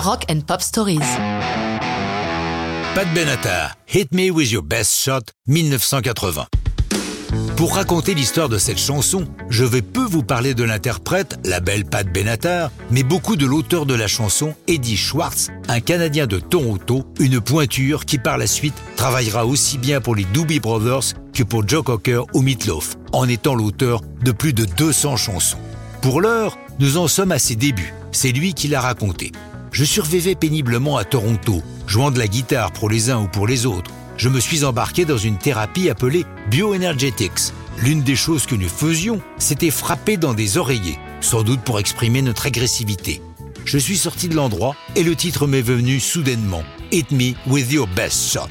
Rock and Pop Stories. Pat Benatar, Hit Me With Your Best Shot, 1980. Pour raconter l'histoire de cette chanson, je vais peu vous parler de l'interprète, la belle Pat Benatar, mais beaucoup de l'auteur de la chanson, Eddie Schwartz, un Canadien de Toronto, une pointure qui par la suite travaillera aussi bien pour les Doobie Brothers que pour Joe Cocker ou Meatloaf, en étant l'auteur de plus de 200 chansons. Pour l'heure, nous en sommes à ses débuts. C'est lui qui l'a raconté. Je survivais péniblement à Toronto, jouant de la guitare pour les uns ou pour les autres. Je me suis embarqué dans une thérapie appelée Bioenergetics. L'une des choses que nous faisions, c'était frapper dans des oreillers, sans doute pour exprimer notre agressivité. Je suis sorti de l'endroit et le titre m'est venu soudainement. Hit me with your best shot.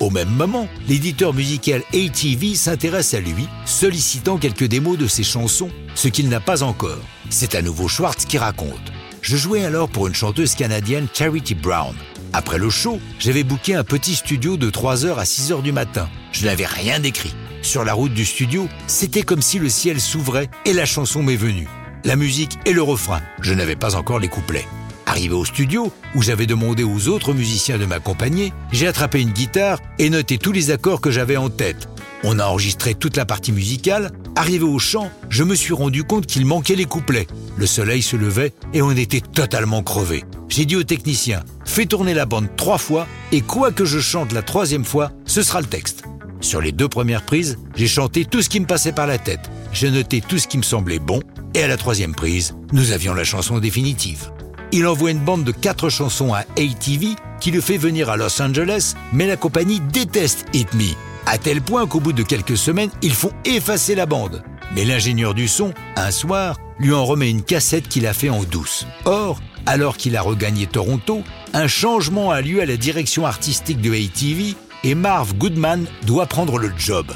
Au même moment, l'éditeur musical ATV s'intéresse à lui, sollicitant quelques démos de ses chansons, ce qu'il n'a pas encore. C'est à nouveau Schwartz qui raconte. Je jouais alors pour une chanteuse canadienne Charity Brown. Après le show, j'avais booké un petit studio de 3h à 6h du matin. Je n'avais rien écrit. Sur la route du studio, c'était comme si le ciel s'ouvrait et la chanson m'est venue. La musique et le refrain. Je n'avais pas encore les couplets. Arrivé au studio, où j'avais demandé aux autres musiciens de m'accompagner, j'ai attrapé une guitare et noté tous les accords que j'avais en tête. On a enregistré toute la partie musicale. Arrivé au chant, je me suis rendu compte qu'il manquait les couplets. Le soleil se levait et on était totalement crevé. J'ai dit au technicien, fais tourner la bande trois fois et quoi que je chante la troisième fois, ce sera le texte. Sur les deux premières prises, j'ai chanté tout ce qui me passait par la tête. J'ai noté tout ce qui me semblait bon et à la troisième prise, nous avions la chanson définitive. Il envoie une bande de quatre chansons à ATV qui le fait venir à Los Angeles, mais la compagnie déteste Hit Me, à tel point qu'au bout de quelques semaines, ils font effacer la bande. Mais l'ingénieur du son, un soir, lui en remet une cassette qu'il a fait en douce. Or, alors qu'il a regagné Toronto, un changement a lieu à la direction artistique de ATV et Marv Goodman doit prendre le job.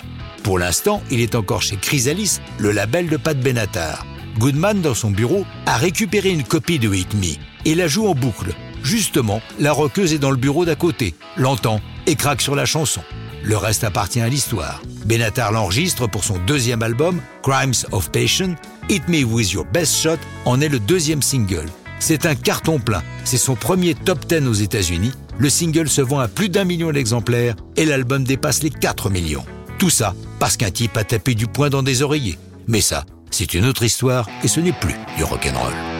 Pour l'instant, il est encore chez Chrysalis, le label de Pat Benatar. Goodman, dans son bureau, a récupéré une copie de Hit Me et la joue en boucle. Justement, la roqueuse est dans le bureau d'à côté, l'entend et craque sur la chanson. Le reste appartient à l'histoire. Benatar l'enregistre pour son deuxième album, Crimes of Passion. Hit Me With Your Best Shot en est le deuxième single. C'est un carton plein. C'est son premier top 10 aux États-Unis. Le single se vend à plus d'un million d'exemplaires et l'album dépasse les 4 millions. Tout ça parce qu'un type a tapé du poing dans des oreillers. Mais ça, c'est une autre histoire et ce n'est plus du rock'n'roll.